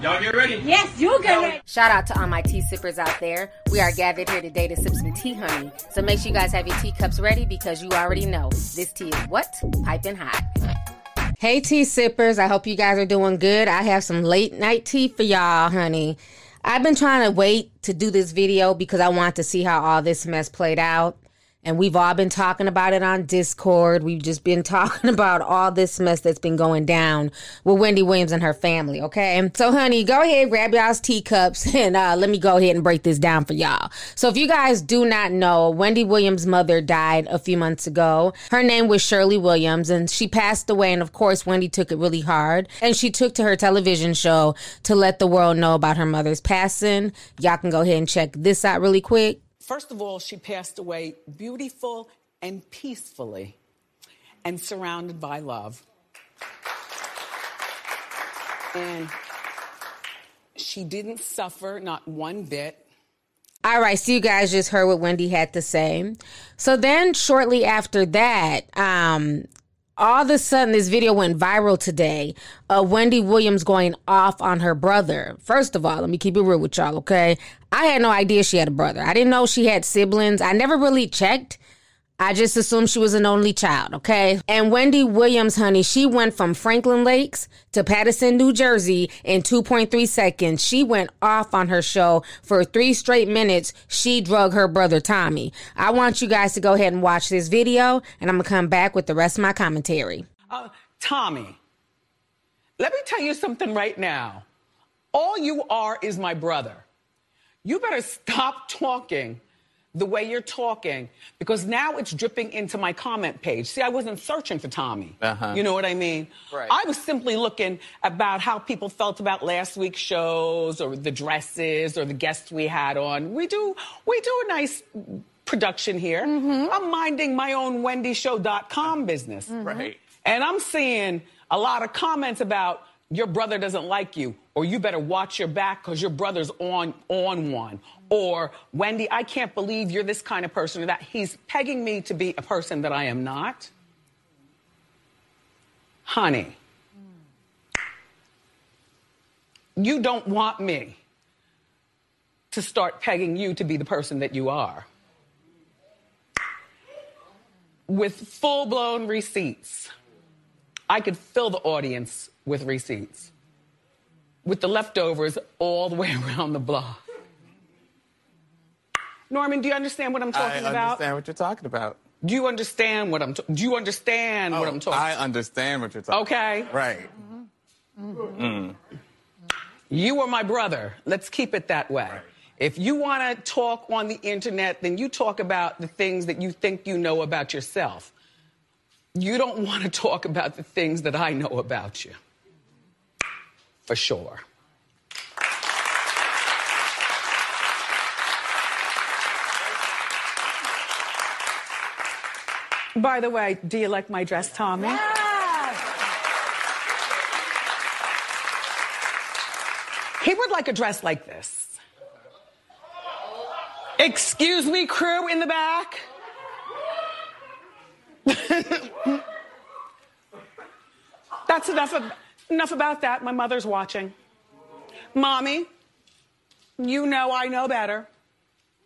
Y'all get ready? Yes, you get ready. Shout out to all my tea sippers out there. We are gathered here today to sip some tea, honey. So make sure you guys have your teacups ready because you already know this tea is what? Piping hot. Hey, tea sippers. I hope you guys are doing good. I have some late night tea for y'all, honey. I've been trying to wait to do this video because I want to see how all this mess played out. And we've all been talking about it on Discord. We've just been talking about all this mess that's been going down with Wendy Williams and her family, okay? So, honey, go ahead, grab y'all's teacups, and uh, let me go ahead and break this down for y'all. So, if you guys do not know, Wendy Williams' mother died a few months ago. Her name was Shirley Williams, and she passed away. And of course, Wendy took it really hard. And she took to her television show to let the world know about her mother's passing. Y'all can go ahead and check this out really quick. First of all, she passed away beautiful and peacefully and surrounded by love. And she didn't suffer, not one bit. All right, so you guys just heard what Wendy had to say. So then, shortly after that, um, all of a sudden this video went viral today of Wendy Williams going off on her brother. First of all, let me keep it real with y'all, okay? I had no idea she had a brother. I didn't know she had siblings. I never really checked. I just assumed she was an only child, okay? And Wendy Williams, honey, she went from Franklin Lakes to Paterson, New Jersey in 2.3 seconds. She went off on her show for three straight minutes. She drug her brother Tommy. I want you guys to go ahead and watch this video, and I'm gonna come back with the rest of my commentary. Uh, Tommy, let me tell you something right now. All you are is my brother. You better stop talking the way you're talking because now it's dripping into my comment page. See, I wasn't searching for Tommy. Uh-huh. You know what I mean? Right. I was simply looking about how people felt about last week's shows or the dresses or the guests we had on. We do we do a nice production here. I'm minding my own wendyshow.com business. Right. And I'm seeing a lot of comments about your brother doesn't like you, or you better watch your back because your brother's on on one. Or Wendy, I can't believe you're this kind of person, or that he's pegging me to be a person that I am not. Honey, you don't want me to start pegging you to be the person that you are. With full blown receipts. I could fill the audience with receipts, with the leftovers all the way around the block. Norman, do you understand what I'm talking I about? I understand what you're talking about. Do you understand what I'm? do you understand what Oh, I'm talking? About? I understand what you're talking. About. Okay. Right. Mm-hmm. You are my brother. Let's keep it that way. If you want to talk on the internet, then you talk about the things that you think you know about yourself. You don't want to talk about the things that I know about you. For sure. By the way, do you like my dress, Tommy? He would like a dress like this. Excuse me, crew in the back. That's enough of, enough about that. My mother's watching. Mommy, you know I know better.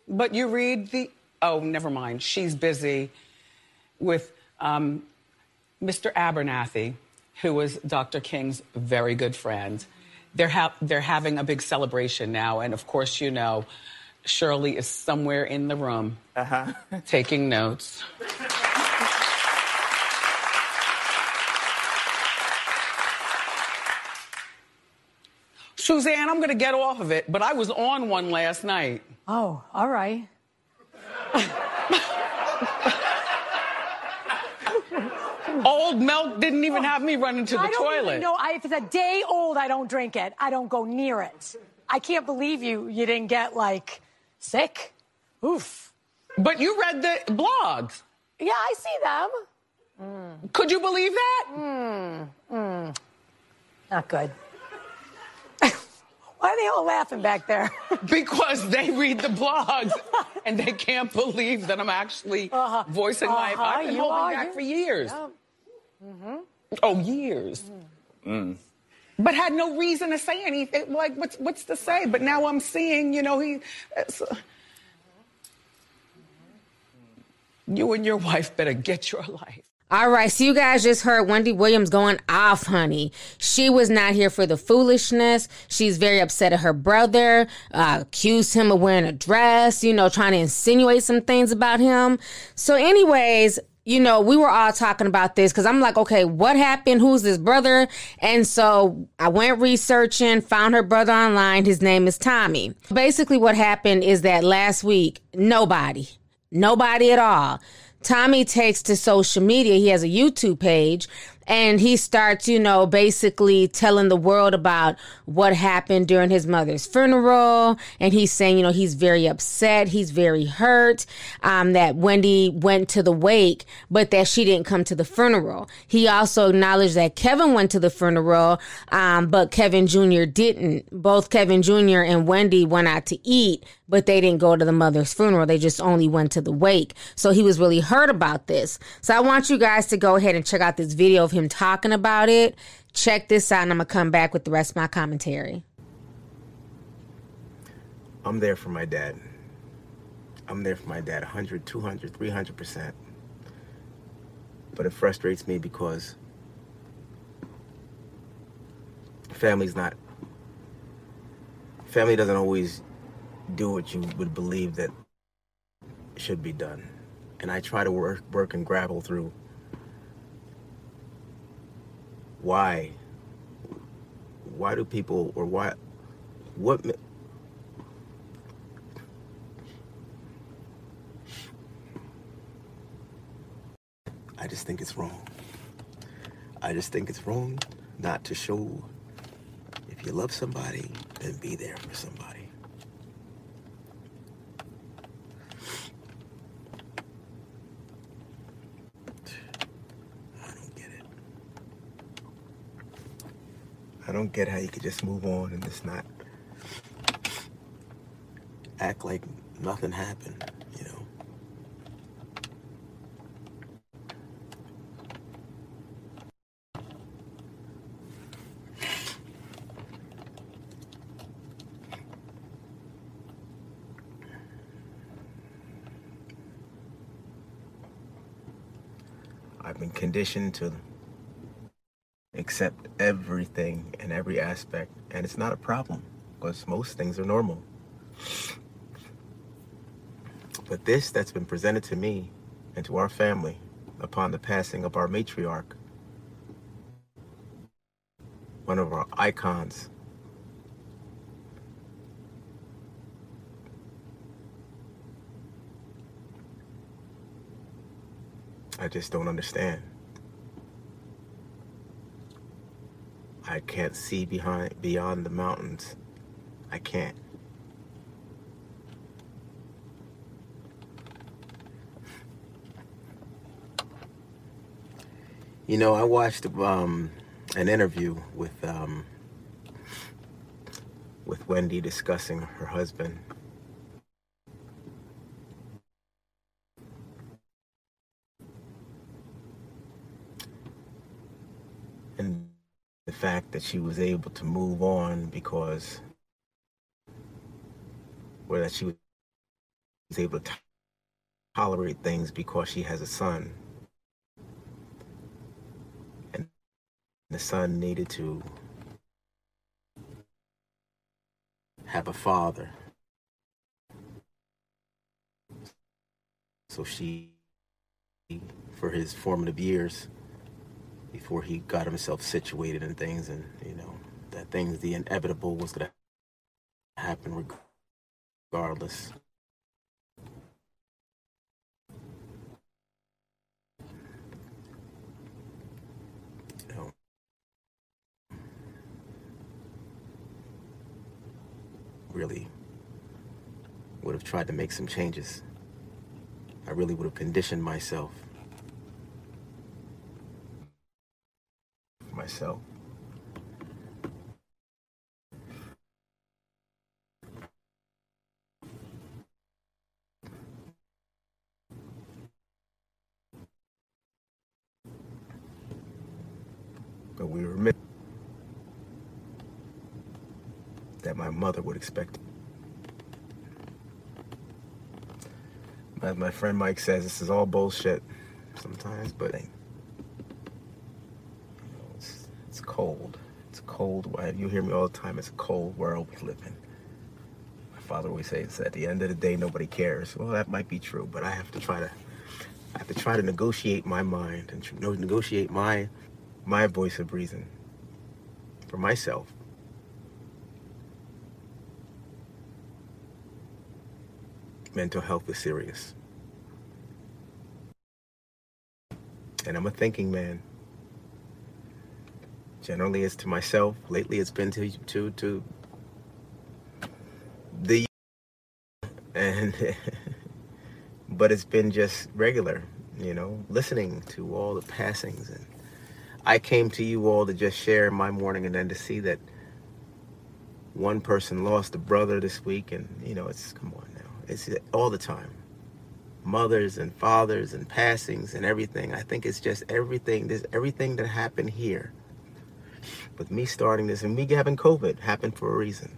But you read the oh, never mind. She's busy with um, Mr. Abernathy, who was Dr. King's very good friend. They're, ha- they're having a big celebration now, and of course, you know, Shirley is somewhere in the room Uh-huh. taking notes. Suzanne, I'm going to get off of it, but I was on one last night. Oh, all right. Old milk didn't even have me run into the I don't toilet. even know. I, if it's a day old, I don't drink it. I don't go near it. I can't believe you. You didn't get like sick. Oof. But you read the blogs. Yeah, I see them. Could you believe that? Not good. Why are they all laughing back there? Because they read the blogs and they can't believe that I'm actually Uh-huh. voicing my. Uh-huh, I've been you holding are, back you- for years. Yeah. Oh, years. but had no reason to say anything. Like, what's what's to say? But now I'm seeing, you know, he. Uh, you and your wife better get your life. All right, so you guys just heard Wendy Williams going off, honey. She was not here for the foolishness. She's very upset at her brother, uh, accused him of wearing a dress, you know, trying to insinuate some things about him. So, anyways, you know, we were all talking about this because I'm like, okay, what happened? Who's this brother? And so I went researching, found her brother online. His name is Tommy. Basically, what happened is that last week, nobody, nobody at all. Tommy takes to social media. He has a YouTube page and he starts, you know, basically telling the world about what happened during his mother's funeral. And he's saying, you know, he's very upset. He's very hurt um, that Wendy went to the wake, but that she didn't come to the funeral. He also acknowledged that Kevin went to the funeral, um, but Kevin Jr. didn't. Both Kevin Jr. and Wendy went out to eat, but they didn't go to the mother's funeral. They just only went to the wake. So he was really hurt about this. So I want you guys to go ahead and check out this video of him talking about it. Check this out, and I'm going to come back with the rest of my commentary. I'm there for my dad. I'm there for my dad 100, 200, 300%. But it frustrates me because family's not, family doesn't always do what you would believe that should be done. And I try to work, work and grapple through why why do people or why what I just think it's wrong. I just think it's wrong not to show if you love somebody, then be there for somebody. I don't get how you could just move on and just not act like nothing happened, you know. I've been conditioned to accept everything and every aspect. And it's not a problem because most things are normal. But this that's been presented to me and to our family upon the passing of our matriarch, one of our icons, I just don't understand. I can't see behind beyond the mountains. I can't. You know, I watched um, an interview with um, with Wendy discussing her husband. And the fact that she was able to move on because, or that she was able to tolerate things because she has a son. And the son needed to have a father. So she, for his formative years, before he got himself situated and things, and you know that things the inevitable was gonna happen regardless. Know, really would have tried to make some changes. I really would have conditioned myself myself. But we were that my mother would expect. As my friend Mike says, this is all bullshit sometimes, but you know, it's, it's cold. Cold. You hear me all the time. It's a cold world we live in. My father always says, at the end of the day, nobody cares. Well, that might be true, but I have to try to, I have to try to negotiate my mind and negotiate my, my voice of reason for myself. Mental health is serious. And I'm a thinking man. Generally, it's to myself. Lately, it's been to to to the and but it's been just regular, you know, listening to all the passings. And I came to you all to just share my morning and then to see that one person lost a brother this week. And you know it's come on now. It's uh, all the time. Mothers and fathers and passings and everything. I think it's just everything. There's everything that happened here with me starting this and me having covid happened for a reason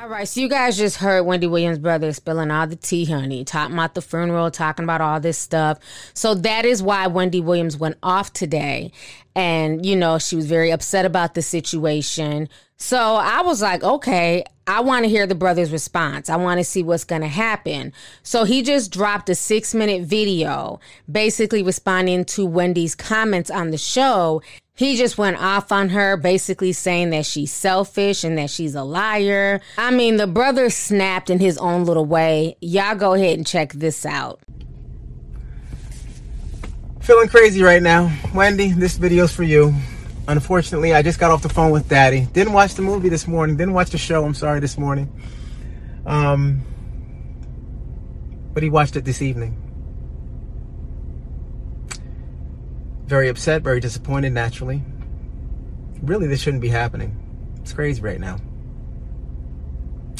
all right, so you guys just heard Wendy Williams' brother spilling all the tea, honey, talking about the funeral, talking about all this stuff. So that is why Wendy Williams went off today. And, you know, she was very upset about the situation. So I was like, okay, I want to hear the brother's response. I want to see what's going to happen. So he just dropped a six minute video basically responding to Wendy's comments on the show he just went off on her, basically saying that she's selfish and that she's a liar. I mean, the brother snapped in his own little way. Y'all go ahead and check this out. Feeling crazy right now. Wendy, this video's for you. Unfortunately, I just got off the phone with Daddy. Didn't watch the movie this morning. Didn't watch the show, I'm sorry, this morning. Um, but he watched it this evening. very upset, very disappointed naturally. Really, this shouldn't be happening. It's crazy right now.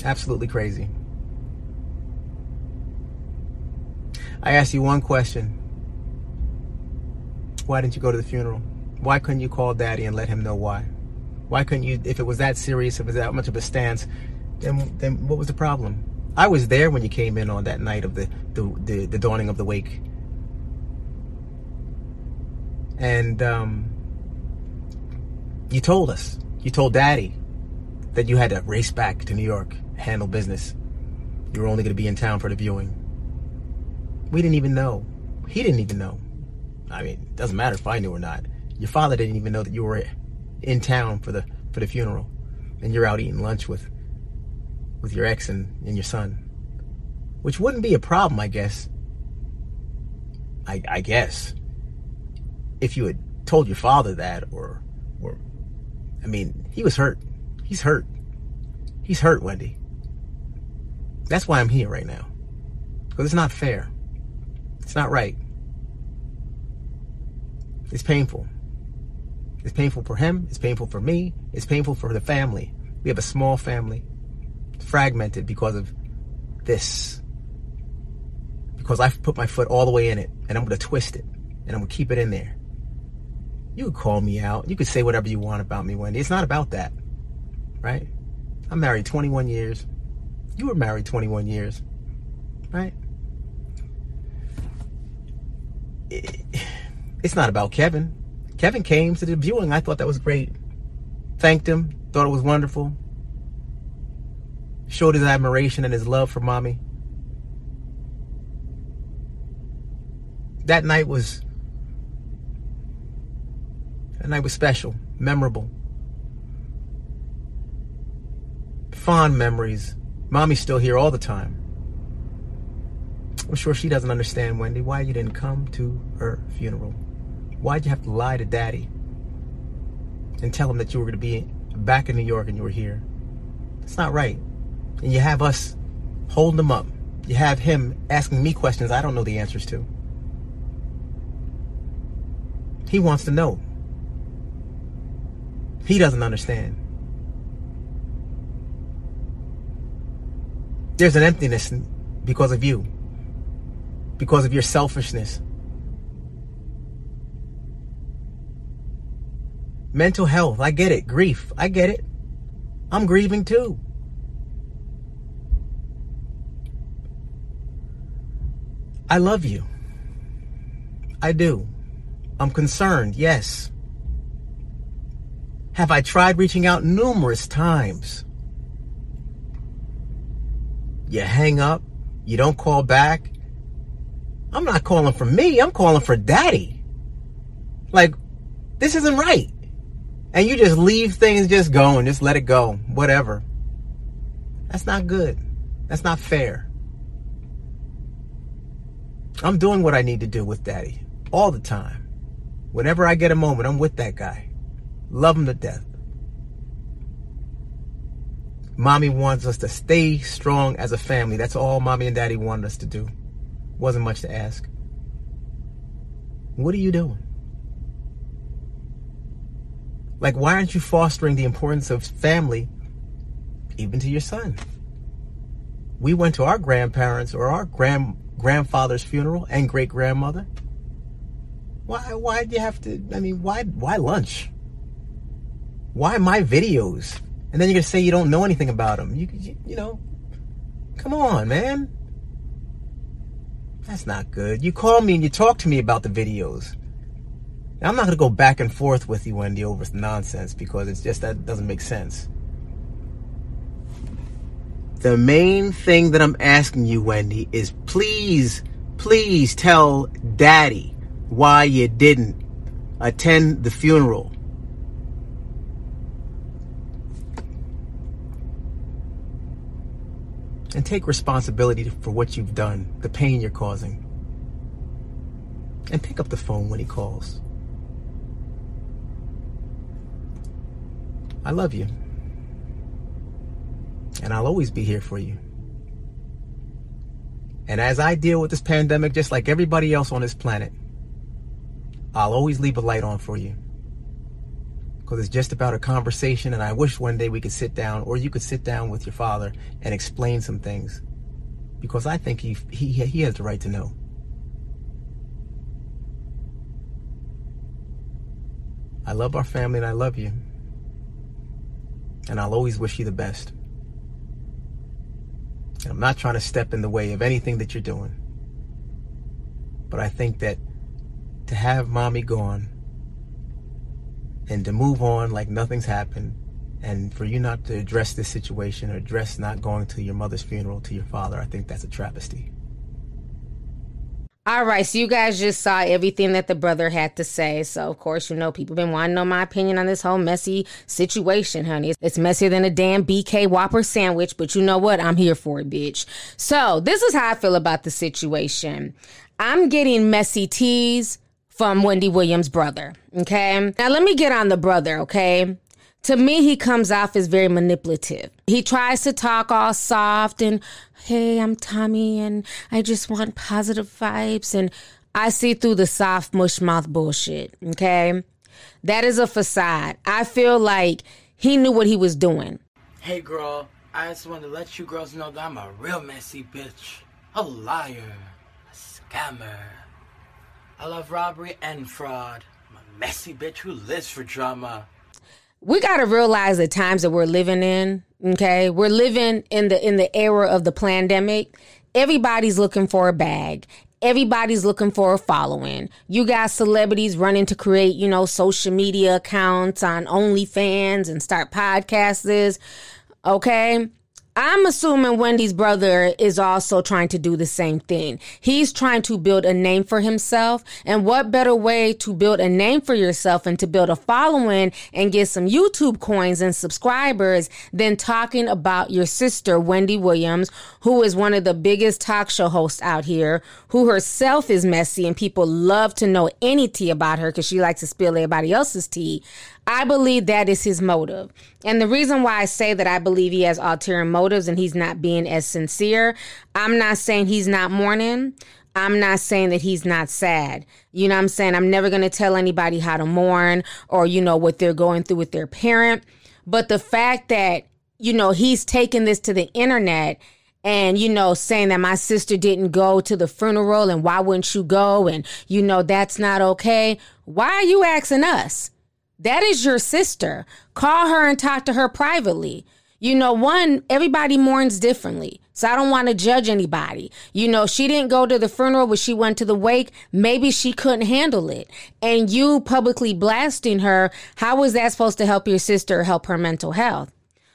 Absolutely crazy. I asked you one question. Why didn't you go to the funeral? Why couldn't you call daddy and let him know why? Why couldn't you, if it was that serious, if it was that much of a stance, then, then what was the problem? I was there when you came in on that night of the, the, the, the dawning of the wake. And um, you told us, you told Daddy that you had to race back to New York, handle business. You were only going to be in town for the viewing. We didn't even know. He didn't even know. I mean, it doesn't matter if I knew or not. Your father didn't even know that you were in town for the for the funeral, and you're out eating lunch with with your ex and, and your son, which wouldn't be a problem, I guess. I, I guess if you had told your father that or or I mean, he was hurt. He's hurt. He's hurt, Wendy. That's why I'm here right now. Because it's not fair. It's not right. It's painful. It's painful for him. It's painful for me. It's painful for the family. We have a small family, fragmented because of this. Because I've put my foot all the way in it, and I'm going to twist it, and I'm going to keep it in there. You could call me out. You could say whatever you want about me, Wendy. It's not about that, right? I'm married 21 years. You were married 21 years, right? It's not about Kevin. Kevin came to the viewing. I thought that was great. Thanked him. Thought it was wonderful. Showed his admiration and his love for mommy. That night was that night was special, memorable. Fond memories. Mommy's still here all the time. I'm sure she doesn't understand, Wendy, why you didn't come to her funeral. Why'd you have to lie to daddy and tell him that you were going to be back in New York and you were here? It's not right. And you have us holding him up. You have him asking me questions I don't know the answers to. He wants to know. He doesn't understand. There's an emptiness because of you, because of your selfishness. Mental health, I get it. Grief, I get it. I'm grieving too. I love you. I do. I'm concerned, yes. Have I tried reaching out numerous times? You hang up, you don't call back. I'm not calling for me, I'm calling for daddy. Like, this isn't right. And you just leave things just going, just let it go, whatever. That's not good. That's not fair. I'm doing what I need to do with daddy all the time. Whenever I get a moment, I'm with that guy. Love him to death. Mommy wants us to stay strong as a family. That's all mommy and daddy wanted us to do. Wasn't much to ask. What are you doing? Like, why aren't you fostering the importance of family even to your son? We went to our grandparents or our grand grandfather's funeral and great grandmother. Why why do you have to I mean why why lunch? Why my videos? And then you're gonna say you don't know anything about them. You you, you know, come on, man. That's not good. You call me and you talk to me about the videos. Now, I'm not gonna go back and forth with you, Wendy, over nonsense because it's just that doesn't make sense. The main thing that I'm asking you, Wendy, is please, please tell Daddy why you didn't attend the funeral. And take responsibility for what you've done, the pain you're causing. And pick up the phone when he calls. I love you. And I'll always be here for you. And as I deal with this pandemic, just like everybody else on this planet, I'll always leave a light on for you. Because it's just about a conversation, and I wish one day we could sit down, or you could sit down with your father and explain some things. Because I think he, he, he has the right to know. I love our family and I love you. And I'll always wish you the best. And I'm not trying to step in the way of anything that you're doing. But I think that to have mommy gone and to move on like nothing's happened and for you not to address this situation or address not going to your mother's funeral to your father, I think that's a travesty. All right, so you guys just saw everything that the brother had to say. So, of course, you know, people been wanting to know my opinion on this whole messy situation, honey. It's messier than a damn BK Whopper sandwich, but you know what? I'm here for it, bitch. So, this is how I feel about the situation. I'm getting messy teas from Wendy Williams' brother, okay? Now, let me get on the brother, okay? To me, he comes off as very manipulative. He tries to talk all soft and, hey, I'm Tommy and I just want positive vibes. And I see through the soft mush mouth bullshit. Okay. That is a facade. I feel like he knew what he was doing. Hey, girl, I just want to let you girls know that I'm a real messy bitch, a liar, a scammer. I love robbery and fraud. I'm a messy bitch who lives for drama we got to realize the times that we're living in okay? We're living in the in the era of the pandemic. Everybody's looking for a bag. Everybody's looking for a following. You got celebrities running to create you know social media accounts on onlyfans and start podcasts okay I'm assuming Wendy's brother is also trying to do the same thing. He's trying to build a name for himself. And what better way to build a name for yourself and to build a following and get some YouTube coins and subscribers than talking about your sister, Wendy Williams, who is one of the biggest talk show hosts out here, who herself is messy and people love to know any tea about her because she likes to spill everybody else's tea. I believe that is his motive. And the reason why I say that I believe he has ulterior motives and he's not being as sincere, I'm not saying he's not mourning. I'm not saying that he's not sad. You know I'm saying? I'm never going to tell anybody how to mourn or, you know, what they're going through with their parent. But the fact that, you know, he's taking this to the internet and you know saying that my sister didn't go to the funeral and why wouldn't you go and you know that's not okay why are you asking us that is your sister. Call her and talk to her privately. You know, one, everybody mourns differently. So I don't want to judge anybody. You know, she didn't go to the funeral, but she went to the wake. Maybe she couldn't handle it. And you publicly blasting her, how was that supposed to help your sister help her mental health?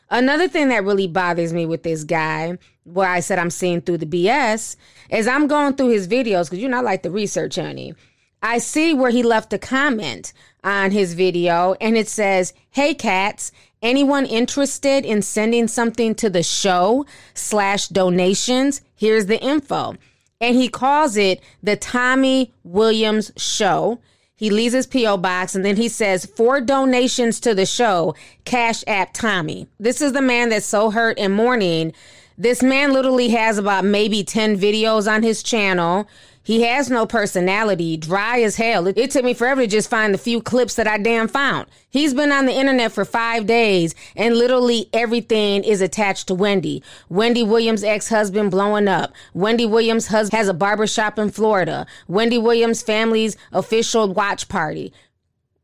Another thing that really bothers me with this guy, where I said I'm seeing through the BS, is I'm going through his videos because you know I like the research, honey. I see where he left a comment on his video and it says, Hey cats, anyone interested in sending something to the show slash donations? Here's the info. And he calls it the Tommy Williams Show. He leaves his P.O. box and then he says, for donations to the show, Cash App Tommy. This is the man that's so hurt and mourning. This man literally has about maybe 10 videos on his channel. He has no personality, dry as hell. It, it, took me forever to just find the few clips that I damn found. He's been on the internet for five days and literally everything is attached to Wendy. Wendy Williams' ex-husband blowing up. Wendy Williams' husband has a barbershop in Florida. Wendy Williams' family's official watch party.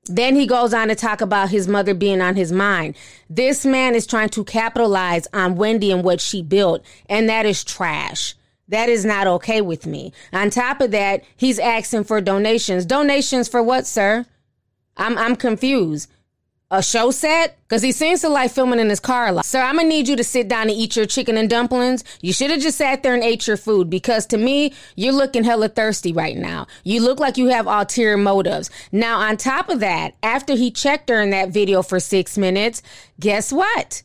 Then he goes on to talk about his mother being on his mind. This man is trying to capitalize on Wendy and what she built, and that is trash. That is not okay with me. On top of that, he's asking for donations. Donations for what, sir? I'm I'm confused. A show set? Because he seems to like filming in his car a lot. Sir, I'm gonna need you to sit down and eat your chicken and dumplings. You should have just sat there and ate your food because to me, you're looking hella thirsty right now. You look like you have ulterior motives. Now, on top of that, after he checked her in that video for six minutes, guess what?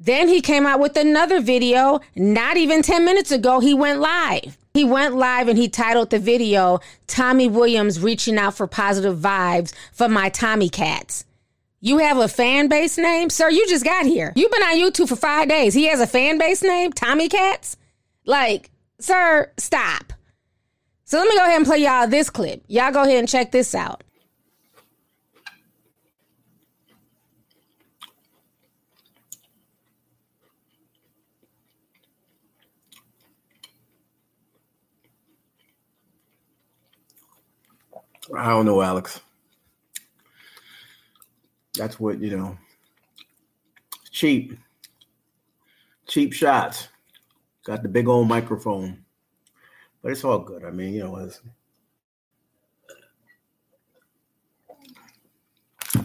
Then he came out with another video. Not even 10 minutes ago, he went live. He went live and he titled the video, Tommy Williams reaching out for positive vibes for my Tommy cats. You have a fan base name? Sir, you just got here. You've been on YouTube for five days. He has a fan base name? Tommy Cats? Like, sir, stop. So let me go ahead and play y'all this clip. Y'all go ahead and check this out. I don't know, Alex. That's what, you know, cheap, cheap shots. Got the big old microphone, but it's all good. I mean, you know,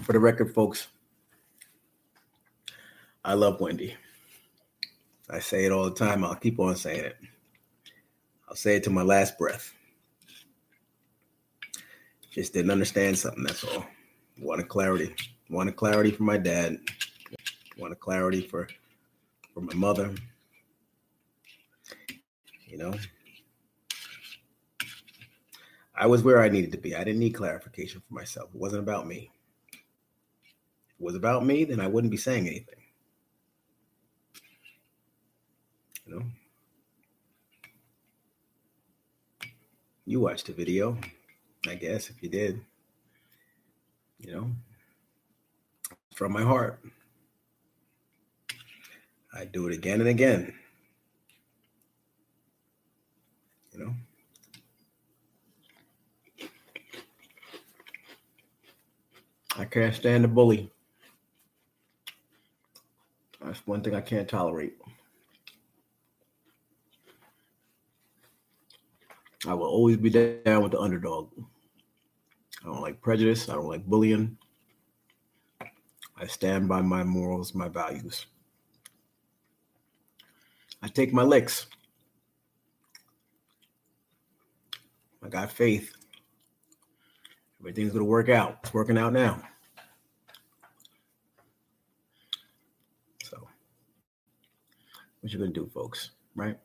for the record, folks, I love Wendy. I say it all the time. I'll keep on saying it. I'll say it to my last breath. Just didn't understand something. That's all. Wanted clarity. Wanted clarity for my dad. Wanted clarity for for my mother. You know, I was where I needed to be. I didn't need clarification for myself. It wasn't about me. If it was about me, then I wouldn't be saying anything. You know. You watched the video. I guess if you did, you know, from my heart. I do it again and again. You know? I can't stand a bully. That's one thing I can't tolerate. I will always be down with the underdog. I don't like prejudice. I don't like bullying. I stand by my morals, my values. I take my licks. I got faith. Everything's going to work out. It's working out now. So, what you going to do, folks, right?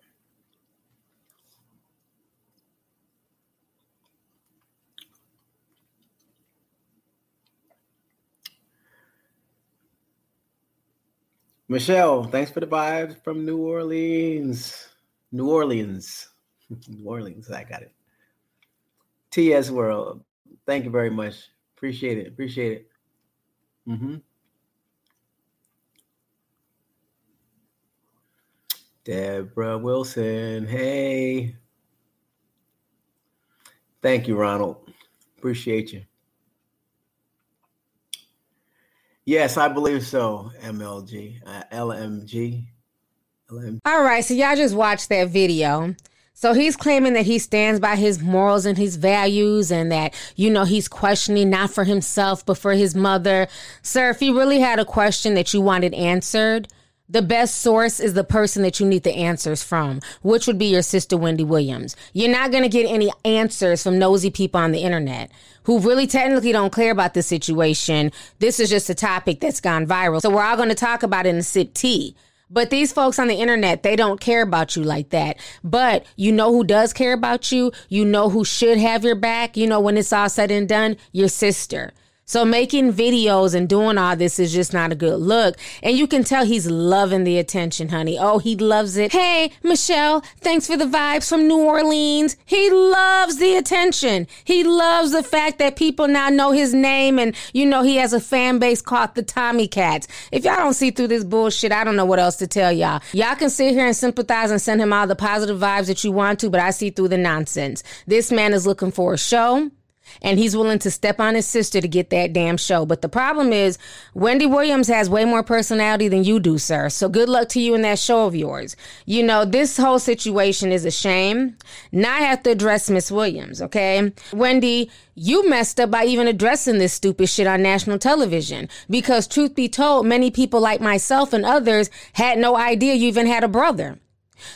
Michelle, thanks for the vibes from New Orleans. New Orleans. New Orleans, I got it. TS World, thank you very much. Appreciate it. Appreciate it. Mm-hmm. Deborah Wilson, hey. Thank you, Ronald. Appreciate you. Yes, I believe so. MLG, uh, LMG, LMG. All right, so y'all just watched that video. So he's claiming that he stands by his morals and his values and that, you know, he's questioning not for himself, but for his mother. Sir, if you really had a question that you wanted answered, the best source is the person that you need the answers from, which would be your sister, Wendy Williams. You're not going to get any answers from nosy people on the internet who really technically don't care about the situation. This is just a topic that's gone viral. So we're all going to talk about it and sip tea. But these folks on the internet, they don't care about you like that. But you know who does care about you? You know who should have your back? You know, when it's all said and done? Your sister. So making videos and doing all this is just not a good look. And you can tell he's loving the attention, honey. Oh, he loves it. Hey, Michelle, thanks for the vibes from New Orleans. He loves the attention. He loves the fact that people now know his name and, you know, he has a fan base called the Tommy Cats. If y'all don't see through this bullshit, I don't know what else to tell y'all. Y'all can sit here and sympathize and send him all the positive vibes that you want to, but I see through the nonsense. This man is looking for a show and he's willing to step on his sister to get that damn show. But the problem is, Wendy Williams has way more personality than you do, sir. So good luck to you in that show of yours. You know, this whole situation is a shame. Now I have to address Miss Williams, okay? Wendy, you messed up by even addressing this stupid shit on national television. Because truth be told, many people like myself and others had no idea you even had a brother.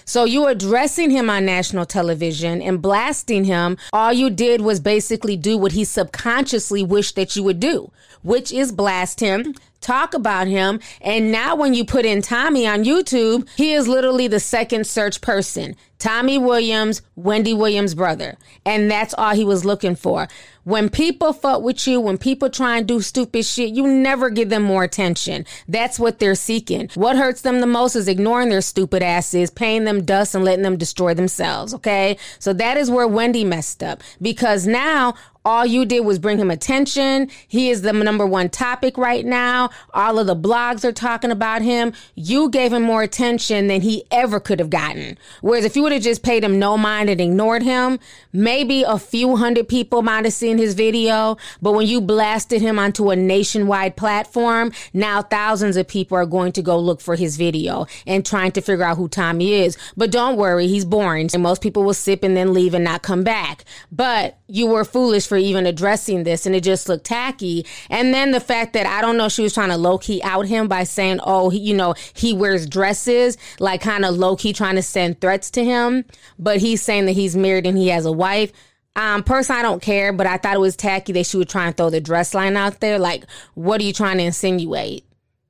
So you addressing him on national television and blasting him, all you did was basically do what he subconsciously wished that you would do, which is blast him, talk about him. And now when you put in Tommy on YouTube, he is literally the second search person. Tommy Williams, Wendy Williams' brother. And that's all he was looking for. When people fuck with you, when people try and do stupid shit, you never give them more attention. That's what they're seeking. What hurts them the most is ignoring their stupid asses, paying them dust and letting them destroy themselves. Okay. So that is where Wendy messed up because now all you did was bring him attention. He is the number one topic right now. All of the blogs are talking about him. You gave him more attention than he ever could have gotten. Whereas if you would have just paid him no mind and ignored him, maybe a few hundred people might have seen his video. But when you blasted him onto a nationwide platform, now thousands of people are going to go look for his video and trying to figure out who Tommy is. But don't worry, he's boring. And most people will sip and then leave and not come back. But you were foolish for even addressing this and it just looked tacky. And then the fact that I don't know, she was trying to low key out him by saying, oh, he, you know, he wears dresses, like kind of low key trying to send threats to him. But he's saying that he's married and he has a wife. Um, personally, I don't care, but I thought it was tacky that she would try and throw the dress line out there. Like, what are you trying to insinuate?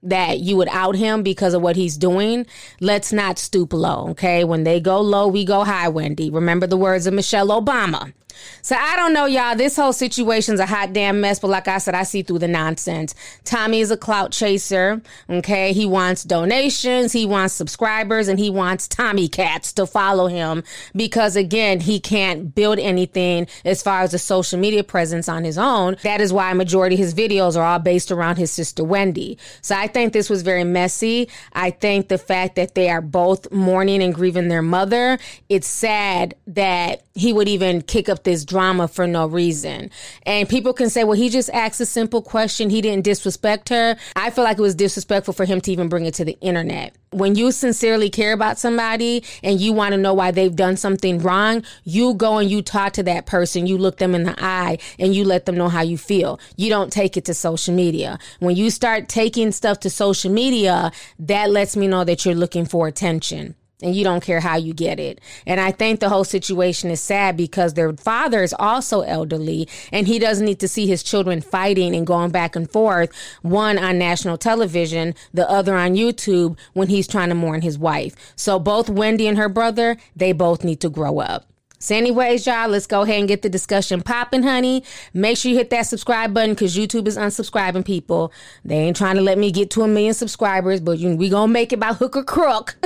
that you would out him because of what he's doing, let's not stoop low, okay? When they go low, we go high, Wendy. Remember the words of Michelle Obama. So I don't know, y'all. This whole situation's a hot damn mess, but like I said, I see through the nonsense. Tommy is a clout chaser. Okay. He wants donations, he wants subscribers, and he wants Tommy cats to follow him because again, he can't build anything as far as a social media presence on his own. That is why majority of his videos are all based around his sister Wendy. So I think this was very messy. I think the fact that they are both mourning and grieving their mother, it's sad that he would even kick up this drama for no reason. And people can say, well, he just asked a simple question. He didn't disrespect her. I feel like it was disrespectful for him to even bring it to the internet. When you sincerely care about somebody and you want to know why they've done something wrong, you go and you talk to that person. You look them in the eye and you let them know how you feel. You don't take it to social media. When you start taking stuff to social media, that lets me know that you're looking for attention and you don't care how you get it. And I think the whole situation is sad because their father is also elderly and he doesn't need to see his children fighting and going back and forth, one on national television, the other on YouTube when he's trying to mourn his wife. So both Wendy and her brother, they both need to grow up. So, anyways, y'all, let's go ahead and get the discussion popping, honey. Make sure you hit that subscribe button because YouTube is unsubscribing people. They ain't trying to let me get to a million subscribers, but you, we gonna make it by hook or crook.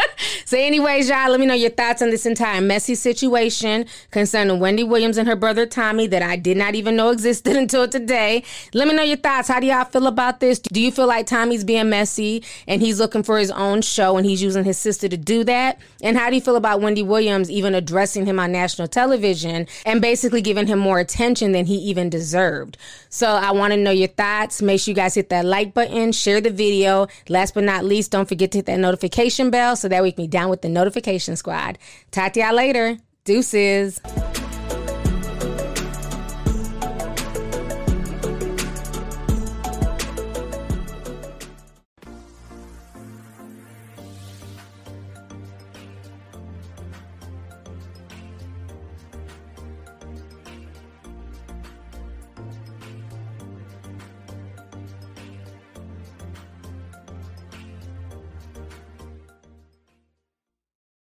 so, anyways, y'all, let me know your thoughts on this entire messy situation concerning Wendy Williams and her brother Tommy that I did not even know existed until today. Let me know your thoughts. How do y'all feel about this? Do you feel like Tommy's being messy and he's looking for his own show and he's using his sister to do that? And how do you feel about Wendy Williams even addressing him on national television and basically giving him more attention than he even deserved? So, I want to know your thoughts. Make sure you guys hit that like button, share the video. Last but not least, don't forget to hit that notification bell so that we can be down with the notification squad. Talk to y'all later. Deuces.